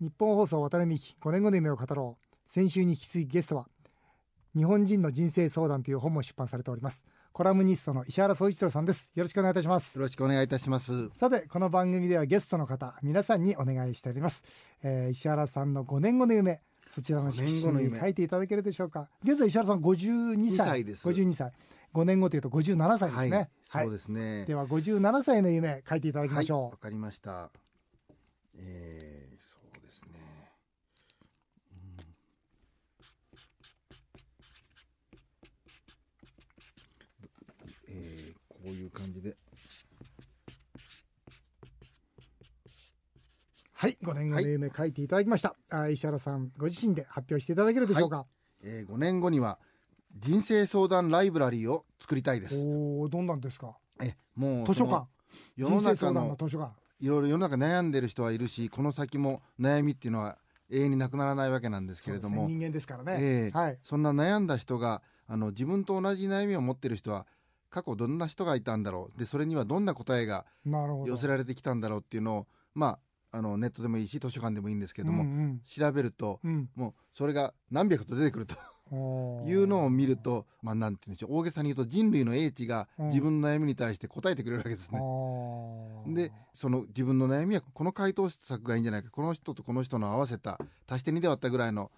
日本放送渡辺美希5年後の夢を語ろう。先週に引き続きゲストは日本人の人生相談という本も出版されております。コラムニストの石原総一郎さんです。よろしくお願いいたします。よろしくお願いいたします。さてこの番組ではゲストの方皆さんにお願いしております、えー、石原さんの5年後の夢そちらの色紙に書いていただけるでしょうか。現在石原さん52歳。歳です。52歳。5年後というと57歳ですね、はい、そうですね、では57歳の夢書いていただきましょう。わ、かりました。えー、そうですね、うん、えー、こういう感じで。はい5年後の夢書いていただきました、はい、石原さんご自身で発表していただけるでしょうか、はい、えー、5年後には人生相談ライブラリーを作りたいです。おおどんなんですか？えもう図書館。世の中の図書館。いろいろ世の中悩んでる人はいるしこの先も悩みっていうのは永遠になくならないわけなんですけれども、ね、人間ですからね、えー、はい、そんな悩んだ人があの自分と同じ悩みを持ってる人は過去どんな人がいたんだろう。でそれにはどんな答えが寄せられてきたんだろうっていうのをまああのネットでもいいし図書館でもいいんですけども、うんうん、調べると、うん、もうそれが何百と出てくるというのを見ると、まあ、なんていうんでしょう。大げさに言うと人類の英知が自分の悩みに対して答えてくれるわけですね。うん、でその自分の悩みはこの回答策がいいんじゃないかこの人とこの人の合わせた足して2で割ったぐらいの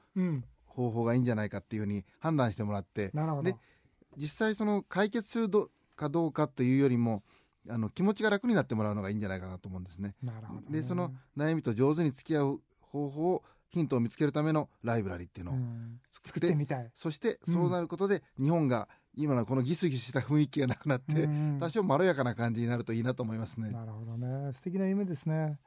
方法がいいんじゃないかっていうふうに判断してもらって、うん、で実際その解決するかどうかというよりもあの気持ちが楽になってもらうのがいいんじゃないかなと思うんですね。ね。でその悩みと上手に付き合う方法をヒントを見つけるためのライブラリっていうのを作ってみたい。そしてそうなることで日本が今のこのギスギスした雰囲気がなくなって、多少まろやかな感じになるといいなと思いますね。なるほどね。素敵な夢ですね。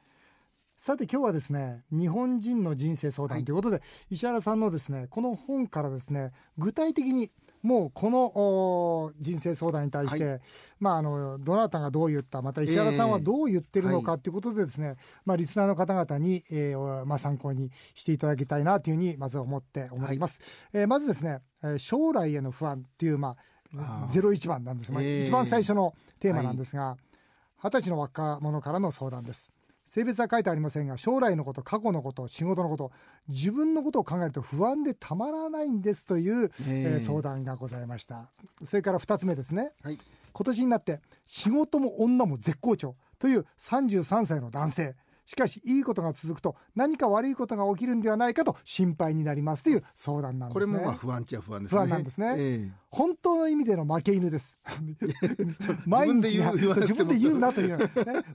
さて今日はですね日本人の人生相談ということで、はい、石原さんのですねこの本からですね具体的にもうこの人生相談に対して、はい、まあ、あのどなたがどう言ったまた石原さんはどう言ってるのかということでですね、えーはい、まあ、リスナーの方々に、えーまあ、参考にしていただきたいなというふうにまず思って思います。はい、えー、まずですね将来への不安っていう、まあ、01番なんです、まあ、一番最初のテーマなんですが二十、歳の若者からの相談です。性別は書いてありませんが将来のこと過去のこと仕事のこと自分のことを考えると不安でたまらないんですという、えー、相談がございました。それから2つ目ですね、はい、今年になって仕事も女も絶好調という33歳の男性しかしいいことが続くと何か悪いことが起きるんではないかと心配になりますという相談なんですね。これも不安っちゃ不安ですね。不安なんですね。えー、本当の意味での負け犬です。毎日が自分で言うなという、ね、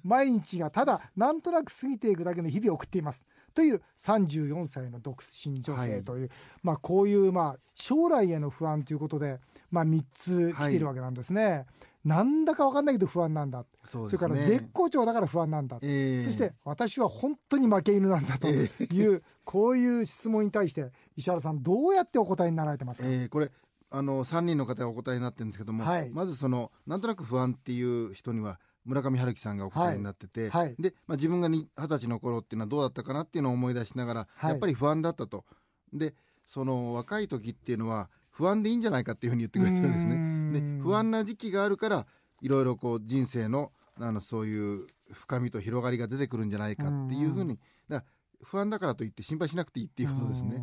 毎日がただなんとなく過ぎていくだけの日々を送っていますという34歳の独身女性という、はい、まあこういうまあ将来への不安ということでまあ3つ来ているわけなんですね。はいなんだか分かんないけど不安なんだ。そ、ね,、れから絶好調だから不安なんだ、えー、そして私は本当に負け犬なんだという、えー、こういう質問に対して石原さんどうやってお答えになられてますか、えー、これあの3人の方がお答えになってるんですけども、はい、まずそのなんとなく不安っていう人には村上春樹さんがお答えになってて、はい。はい、で、まあ、自分が二十歳の頃っていうのはどうだったかなっていうのを思い出しながら、やっぱり不安だったと。でその若い時っていうのは不安でいいんじゃないかっていうふうに言ってくれてるんですね。で不安な時期があるからいろいろこう人生のあのそういう深みと広がりが出てくるんじゃないかっていうふうにだ不安だからといって心配しなくていいっていうことですね。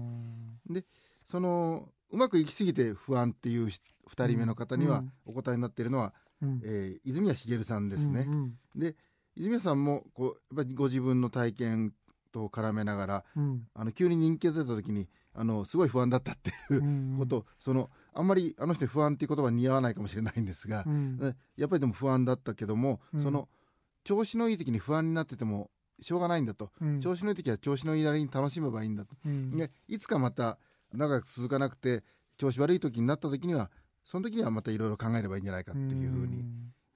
でそのうまくいきすぎて不安っていう2人目の方にはお答えになっているのは、うん、えー、泉谷しげるさんですね。うんうん、で泉谷さんもこうやっぱりご自分の体験と絡めながら、うん、あの急に人気が出た時にあのすごい不安だったっていうこと、そのあんまりあの人不安っていう言葉似合わないかもしれないんですが、うん、やっぱりでも不安だったけども、うん、その調子のいい時に不安になっててもしょうがないんだと、うん、調子のいい時は調子のいいなりに楽しめばいいんだと、でいつかまた長く続かなくて調子悪い時になった時にはその時にはまたいろいろ考えればいいんじゃないかっていうふうに、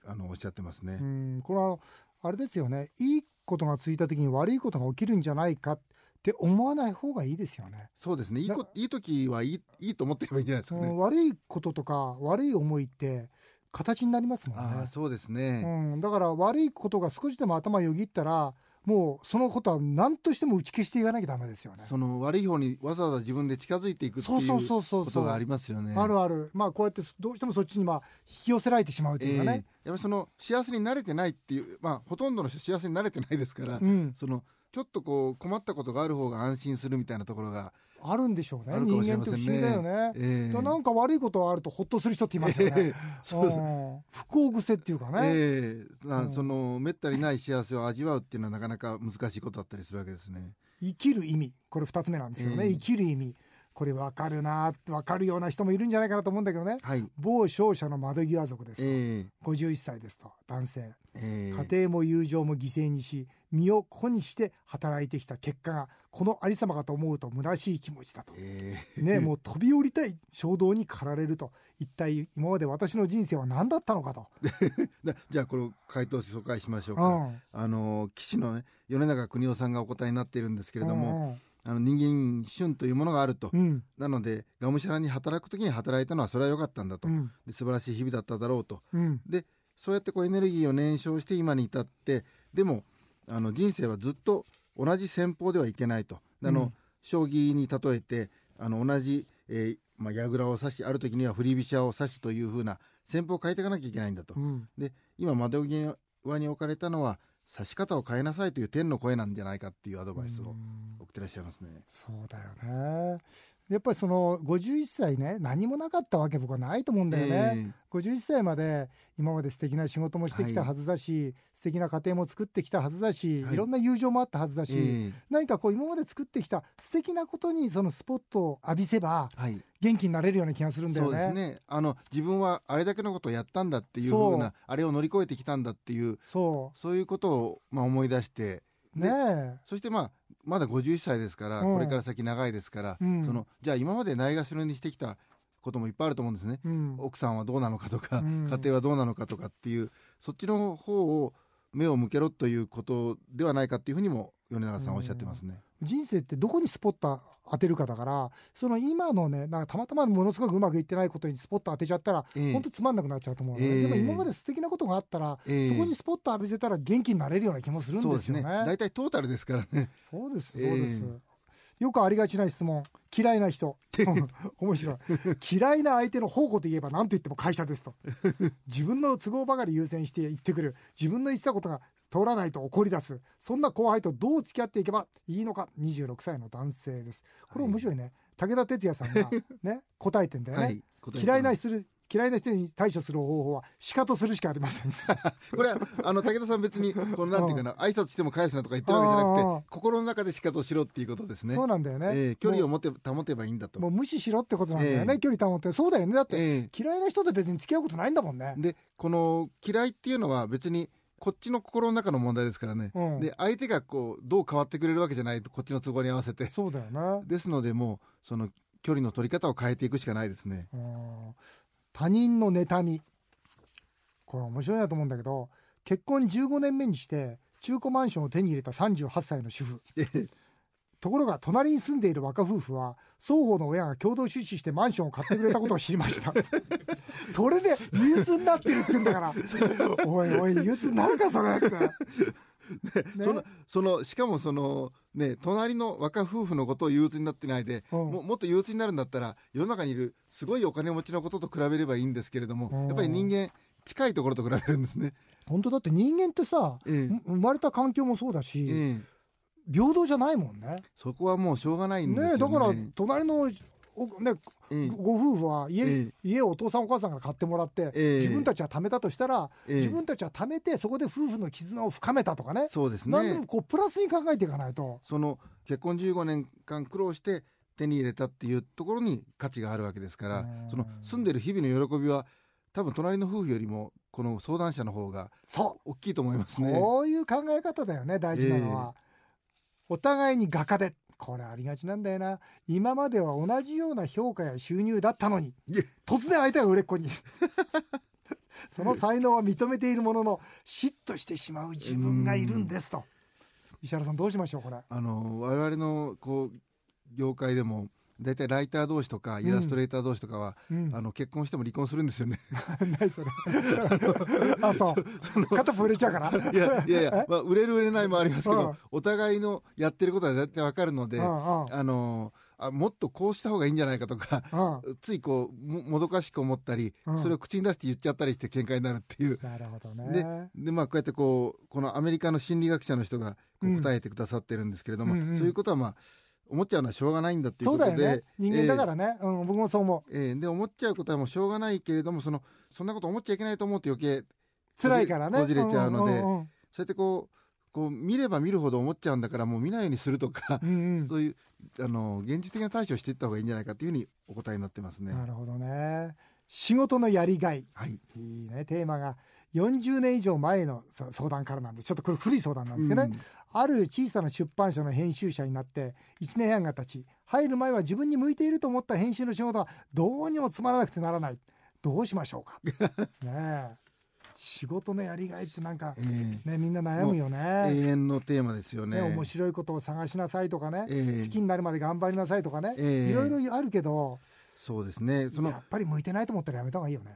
あのおっしゃってますね。これはあれですよね。いいことがついた時に悪いことが起きるんじゃないかって思わない方がいいですよね。そうですね。いいこいい時はいいいいと思ってればいいんじゃないですかね。悪いこととか悪い思いって形になりますもんね。そうですね。うん、だから悪いことが少しでも頭よぎったら。もうそのことは何としても打ち消していかなきゃダメですよね。その悪い方にわざわざ自分で近づいていくっていうことがありますよね。あるある。まあこうやってどうしてもそっちにまあ引き寄せられてしまうというかね。えー、やっぱりその幸せに慣れてないっていうまあほとんどの人幸せに慣れてないですから、うん、そのちょっとこう困ったことがある方が安心するみたいなところがあるんでしょうね、ね、人間って不思議だよね、えー、なんか悪いことがあるとほっとする人っていますよね、えー、不幸癖っていうかね、えー、うん、そのめったにない幸せを味わうっていうのはなかなか難しいことだったりするわけですね。生きる意味。これ2つ目なんですよね、生きる意味これ分かるな分かるような人もいるんじゃないかなと思うんだけどね、はい、某商社の窓際族ですと、えー、51歳ですと男性、えー、家庭も友情も犠牲にし身を粉にして働いてきた結果がこのありさまかと思うと虚しい気持ちだと、えー、ねもう飛び降りたい衝動に駆られると。一体今まで私の人生は何だったのかと。じゃあこの回答紹介しましょうか、うん、あの棋士のね米長邦夫さんがお答えになっているんですけれども、うんうんあの人間旬というものがあると、うん、なのでがむしゃらに働く時に働いたのはそれは良かったんだと、うん、で素晴らしい日々だっただろうと、うん、でそうやってこうエネルギーを燃焼して今に至ってでもあの人生はずっと同じ戦法ではいけないと。あの、将棋に例えてあの同じ、えーまあ、櫓を指しある時には振り飛車を指しというふうな戦法を変えていかなきゃいけないんだと、で今窓際に置かれたのは指し方を変えなさいという天の声なんじゃないかっていうアドバイスを送ってらっしゃいますね。そうだよねやっぱりその51歳ね何もなかったわけ僕はないと思うんだよね、えー、51歳まで今まで素敵な仕事もしてきたはずだし、はい、素敵な家庭も作ってきたはずだし、はい、いろんな友情もあったはずだし、えー、何かこう今まで作ってきた素敵なことにそのスポットを浴びせば、はい、元気になれるような気がするんだよね。そうですね。あの自分はあれだけのことをやったんだっていうふう。なあれを乗り越えてきたんだっていうそう。そういうことをまあ思い出して。ねそしてまあまだ51歳ですから、うん、これから先長いですから、うん、そのじゃあ今までないがしろにしてきたこともいっぱいあると思うんですね、うん、奥さんはどうなのかとか、家庭はどうなのかとかっていうそっちの方を目を向けろということではないかっていうふうにも米長さんおっしゃってますね。人生ってどこにスポット当てるかだからその今のねなんかたまたまものすごくうまくいってないことにスポット当てちゃったら、えー、本当つまんなくなっちゃうと思うので、えー、でも今まで素敵なことがあったら、えー、そこにスポット浴びせたら元気になれるような気もするんですよね。大体、ね、トータルですからね。そうですそうです。よくありがちな質問。嫌いな人。面白い。嫌いな相手の宝庫といえば何と言っても会社ですと。自分の都合ばかり優先して言ってくる。自分の言ってたことが通らないと怒り出す。そんな後輩とどう付き合っていけばいいのか。26歳の男性です。これ面白いね、はい、武田鉄矢さんがね答えてんだよね、はい、嫌いな人嫌いな人に対処する方法はしかとするしかありません。これあの武田さん別にこのなんていうかな挨拶しても返すなとか言ってるわけじゃなくて心の中でしかとしろっていうことですね。そうなんだよね、えー、距離を持て保てばいいんだと。もう無視しろってことなんだよね、えー、距離保ってそうだよね。だって、えー、嫌いな人と別に付き合うことないんだもんね。でこの嫌いっていうのは別にこっちの心の中の問題ですからね、うん、で相手がこうどう変わってくれるわけじゃないとこっちの都合に合わせて。そうだよねですのでもうその距離の取り方を変えていくしかないですね。他人の妬み。これ面白いなと思うんだけど結婚15年目にして中古マンションを手に入れた38歳の主婦。ところが隣に住んでいる若夫婦は双方の親が共同出資してマンションを買ってくれたことを知りました。それで憂鬱になってるって言うんだから。おいおい憂鬱になるかそれって。ね、そのそのしかもそのね隣の若夫婦のことを憂鬱になってないで、うん、ももっと憂鬱になるんだったら世の中にいるすごいお金持ちのことと比べればいいんですけれども、うん、やっぱり人間近いところと比べるんですね。本当だって人間ってさ、ええ、生まれた環境もそうだし、え、平等じゃないもんね。そこはもうしょうがないんですよね。ねだから隣のね、ご夫婦は家,、家をお父さんお母さんが買ってもらって、自分たちは貯めたとしたら、自分たちは貯めてそこで夫婦の絆を深めたとかね。そうですね。何でもこうプラスに考えていかないと。その結婚15年間苦労して手に入れたっていうところに価値があるわけですからその住んでる日々の喜びは多分隣の夫婦よりもこの相談者の方が大きいと思いますね。そういう考え方だよね大事なのは、えー、お互いに画家で。これありがちなんだよな。今までは同じような評価や収入だったのに。突然相手が売れっ子に。その才能は認めているものの嫉妬してしまう自分がいるんですと。石原さんどうしましょうこれ。あの我々のこう業界でも大体ライター同士とかイラストレーター同士とかは、うん、あの結婚しても離婚するんですよね。何それ。あそう。その片方売れちゃうから。いやいやいや、まあ売れる売れないもありますけど、お互いのやってることは絶対わかるので、あのあもっとこうした方がいいんじゃないかとか、ついこうももどかしく思ったり、それを口に出して言っちゃったりして喧嘩になるっていう。なるほどね。ででまあこうやってこうこのアメリカの心理学者の人が答えてくださってるんですけれども、そういうことはまあ思っちゃうのはしょうがないんだっていうことで、ね、人間だからね、えー、うん、僕もそう思う、えー、で思っちゃうことはもうしょうがないけれどもそのそんなこと思っちゃいけないと思うと余計辛いからね。こじれちゃうので、うんうんうん、そうやってこうこう見れば見るほど思っちゃうんだからもう見ないようにするとか、うんうん、そういうあの現実的な対処をしていった方がいいんじゃないかというふうにお答えになってますね。なるほどね。仕事のやりがい、はい、いいねテーマが40年以上前の相談からなんでちょっとこれ古い相談なんですけどね、うん、ある小さな出版社の編集者になって1年半が経ち入る前は自分に向いていると思った編集の仕事はどうにもつまらなくてならない。どうしましょうか。ねえ。仕事のやりがいってなんか、えー、ね、みんな悩むよね。永遠のテーマですよね、ね、面白いことを探しなさいとかね、えー、好きになるまで頑張りなさいとかね、えー、いろいろあるけどそうですね。そのやっぱり向いてないと思ったらやめた方がいいよね。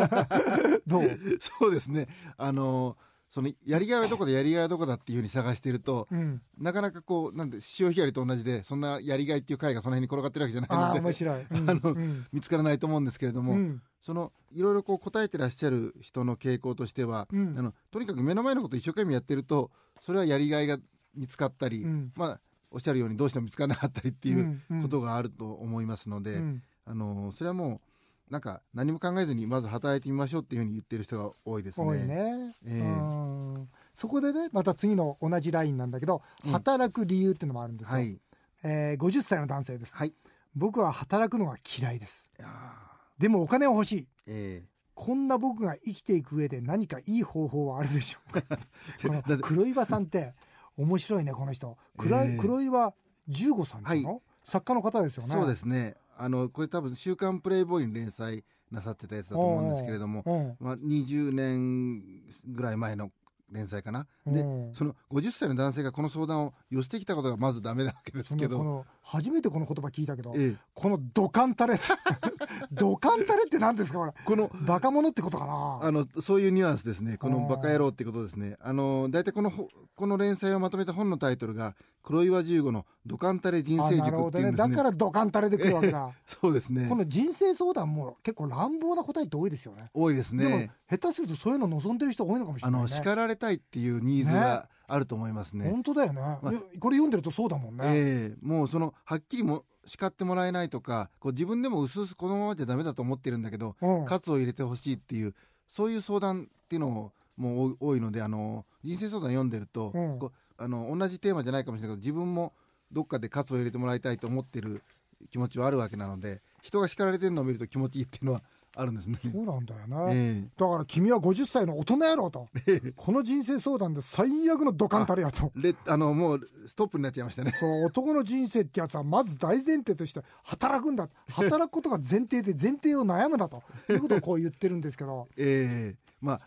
どう？そうですね。あのそのやりがいはどこでやりがいはどこだっていうふうに探していると、うん、なかなかこうなんで潮干狩りと同じでそんなやりがいっていう回がその辺に転がってるわけじゃないので面白い、うん、あの、うん、見つからないと思うんですけれども、そのいろいろこう答えてらっしゃる人の傾向としては、あのとにかく目の前のことを一生懸命やってるとそれはやりがいが見つかったり、まあおっしゃるようにどうしても見つからなかったりっていうことがあると思いますので、あのそれはもうなんか何も考えずにまず働いてみましょうっていうふうに言ってる人が多いですね。多いね。えー、そこでねまた次の同じラインなんだけど、働く理由っていうのもあるんですよ。はい、えー、50歳の男性です。はい、僕は働くのが嫌いです。でもお金は欲しい。えー、こんな僕が生きていく上で何かいい方法はあるでしょうか。この黒岩さんって面白いねこの人。黒,、え。ー、黒岩十五さんっていうの、はい、作家の方ですよね。そうですねあのこれ多分「週刊プレイボーイ」に連載なさってたやつだと思うんですけれども、まあ、20年ぐらい前の連載かな、でその50歳の男性がこの相談を寄せてきたことがまずダメなわけですけど初めてこの言葉聞いたけど、ええ、このドカンタレ ドカンタレって何ですかこれ？このバカ者ってことかな？あのそういうニュアンスですね。このバカ野郎ってことですね。あの大体このこの連載をまとめた本のタイトルが黒岩十五のドカンタレ人生塾っていうんですね、ね、だからドカンタレでくるわけだ、え そうですね。この人生相談も結構乱暴な答えって多いですよね。多いですね。下手するとそういうの望んでる人多いのかもしれない、ね、あの叱られたいっていうニーズが、あると思いますね。本当だよね、まあ、これ読んでるとそうだもんね。えー、もうそのはっきりも叱ってもらえないとかこう自分でも薄々このままじゃダメだと思ってるんだけど、うん、喝を入れてほしいっていうそういう相談っていうのももう多いのであの人生相談読んでると、うん、こうあの同じテーマじゃないかもしれないけど自分もどっかで喝を入れてもらいたいと思ってる気持ちはあるわけなので人が叱られてるのを見ると気持ちいいっていうのはあるんですね。そうなんだよね、えー、だから君は50歳の大人やろうと、えー、この人生相談で最悪のドカンタレやと。レあのもうストップになっちゃいましたね。そう男の人生ってやつはまず大前提として働くんだ。働くことが前提で前提を悩むだと。いうことをこう言ってるんですけど。ええ。ー、まあ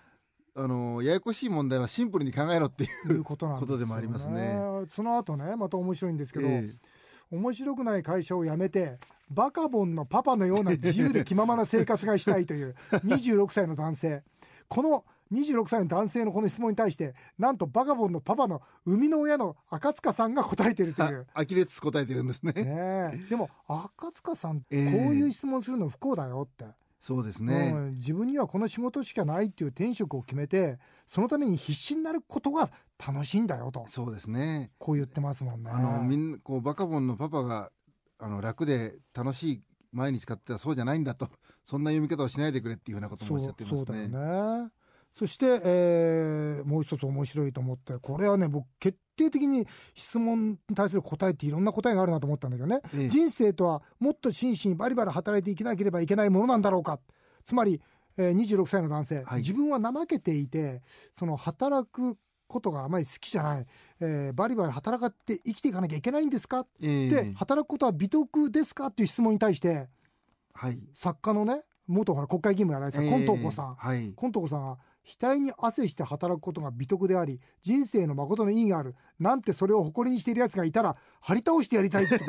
あのややこしい問題はシンプルに考えろっていうことなんです、ね、ことでもありますね。その後ねまた面白いんですけど、えー面白くない会社を辞めてバカボンのパパのような自由で気ままな生活がしたいという 26歳の男性。この26歳の男性のこの質問に対してなんとバカボンのパパの生みの親の赤塚さんが答えてるという。呆れつつ答えてるんですね。ねでも赤塚さんこういう質問するの不幸だよって、そうですね、うん、自分にはこの仕事しかないっていう転職を決めてそのために必死になることが楽しいんだよと。そうですね。こう言ってますもんね。あのみんなこうバカボンのパパがあの楽で楽しい毎日買ってたらそうじゃないんだと。そんな読み方をしないでくれっていうようなこともおっしゃってますね。そうだよねそして、えー、もう一つ面白いと思ってこれはね僕決定的に質問に対する答えっていろんな答えがあるなと思ったんだけどね、ええ、人生とはもっと真摯にバリバリ働いていけなければいけないものなんだろうか。つまり、えー、26歳の男性、はい、自分は怠けていてその働くことがあまり好きじゃない、えー、バリバリ働かって生きていかなきゃいけないんですか、えー、で働くことは美徳ですか？っていう質問に対して、はい、作家のね元国会議員やられてた、えー、今東子さん、はい、今東子さんが額に汗して働くことが美徳であり人生の誠の意義があるなんてそれを誇りにしているやつがいたら張り倒してやりたいって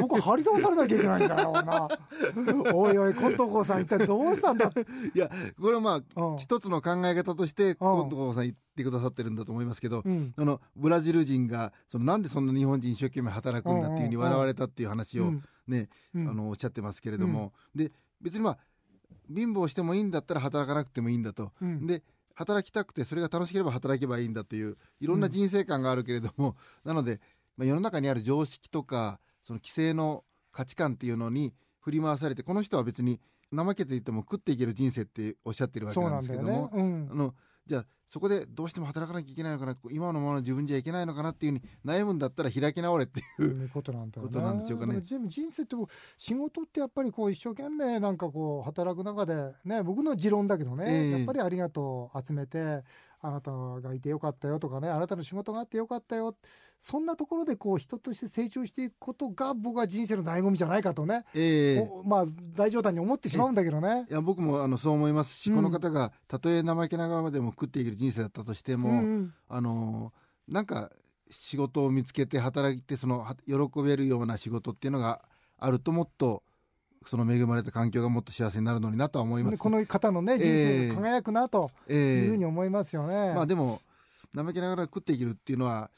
僕張り倒されなきゃいけないんだよなおいおい近藤光さん一体どうしたんだいやこれはまあ、うん、一つの考え方として近藤光さん言ってくださってるんだと思いますけど、うん、あのブラジル人がそのなんでそんな日本人一生懸命働くんだっていうふうに笑われたっていう話をね、うん、あのおっしゃってますけれども、で別にまあ貧乏してもいいんだったら働かなくてもいいんだと、うん、で働きたくてそれが楽しければ働けばいいんだといういろんな人生観があるけれども、うん、なので、まあ、世の中にある常識とかその規制の価値観っていうのに振り回されてこの人は別に怠けて言っても食っていける人生っておっしゃってるわけなんですけども、ね。うん、あのじゃあそこでどうしても働かなきゃいけないのかな今のままの自分じゃいけないのかなっていうふうに悩むんだったら開き直れっていうことなんだ、ね、ことなんでしょうかね。人生って仕事ってやっぱりこう一生懸命なんかこう働く中でね僕の持論だけどね、えー、やっぱりありがとう集めてあなたがいてよかったよとかねあなたの仕事があってよかったよ。そんなところでこう人として成長していくことが僕は人生の醍醐味じゃないかとね、えー、まあ大冗談に思ってしまうんだけどね。いや僕もあのそう思いますし、うん、この方がたとえ生意気ながらでも食っていける人生だったとしても、うん、あのなんか仕事を見つけて働いてその喜べるような仕事っていうのがあるともっとその恵まれた環境がもっと幸せになるのになとは思います、この方のね人生が輝くなというふうに思いますよね、えーまあでも怠けながら食っていけるっていうのは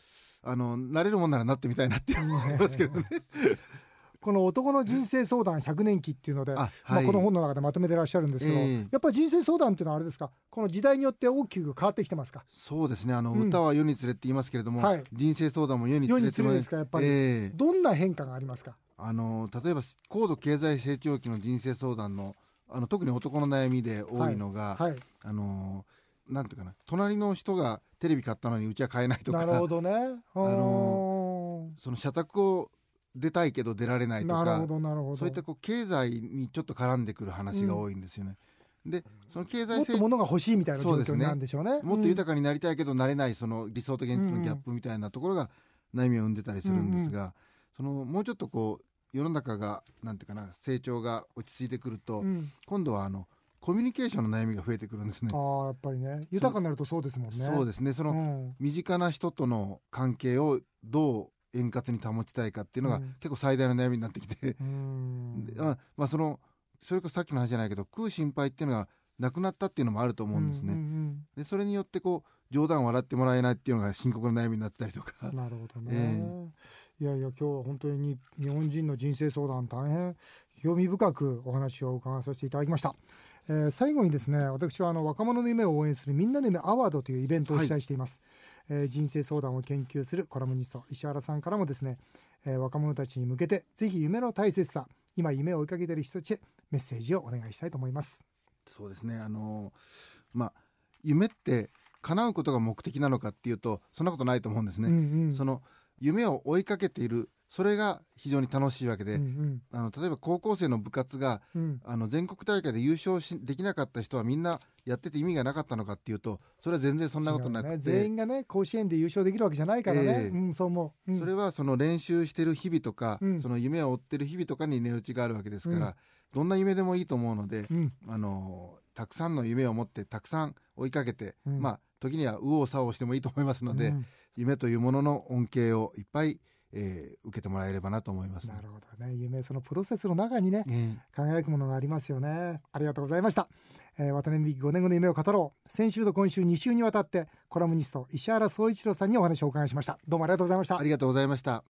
あのなれるもんならなってみたいなって思いますけどね。この男の人生相談100年期っていうので、あまあ、この本の中でまとめてらっしゃるんですけど、えー、やっぱり人生相談っていうのはあれですか？この時代によって大きく変わってきてますか？そうですね。あの、うん、歌は世に連れって言いますけれども、はい、人生相談も世に連れて世に連れですか？やっぱり、えー、どんな変化がありますか？あの例えば高度経済成長期の人生相談のあの特に男の悩みで多いのが、はいはい、あのなんていうかな隣の人がテレビ買ったのにうちは買えないとか。なるほどね。あのその社宅を出たいけど出られないとかなるほどなるほど。そういったこう経済にちょっと絡んでくる話が多いんですよね。うん、でその経済もっと物が欲しいみたいな状況なんでしょうね、ね、もっと豊かになりたいけどなれないその理想と現実のギャップみたいなところが悩みを生んでたりするんですが、うんうん、そのもうちょっとこう世の中がなんていうかな成長が落ち着いてくると、うん、今度はあのコミュニケーションの悩みが増えてくるんですね。ああやっぱりね豊かになるとそうですもんね。そうですねその、うん、身近な人との関係をどう円滑に保ちたいかっていうのが、うん、結構最大の悩みになってきて、あまあそのそれこそさっきの話じゃないけど食う心配っていうのがなくなったっていうのもあると思うんですね。うんうんうん、でそれによってこう冗談を笑ってもらえないっていうのが深刻な悩みになってたりとか。なるほどね。えー、いやいや今日は本当に日本人の人生相談大変興味深くお話を伺わさせていただきました。えー、最後にですね私はあの若者の夢を応援するみんなの夢アワードというイベントを主催しています、はい、えー、人生相談を研究するコラムニスト石原さんからもですね、えー、若者たちに向けてぜひ夢の大切さ今夢を追いかけている人たちへメッセージをお願いしたいと思います。そうですね。あのまあ夢って叶うことが目的なのかっていうとそんなことないと思うんですね、うんうん、その夢を追いかけている。それが非常に楽しいわけで、うんうん、あの例えば高校生の部活が、うん、あの全国大会で優勝しできなかった人はみんなやってて意味がなかったのかっていうとそれは全然そんなことなくて、ね、全員がね甲子園で優勝できるわけじゃないからね、えー、うん、そう思う、うん、それはその練習してる日々とか、うん、その夢を追ってる日々とかに値打ちがあるわけですから、どんな夢でもいいと思うので、あのたくさんの夢を持ってたくさん追いかけて、まあ時には右往左往してもいいと思いますので、夢というものの恩恵をいっぱいえー、受けてもらえればなと思います、ね、なるほどね。夢そのプロセスの中にね、うん、輝くものがありますよね。ありがとうございました、えー、渡辺美希5年後の夢を語ろう。先週と今週2週にわたってコラムニスト石原総一郎さんにお話をお伺いしました。どうもありがとうございました。ありがとうございました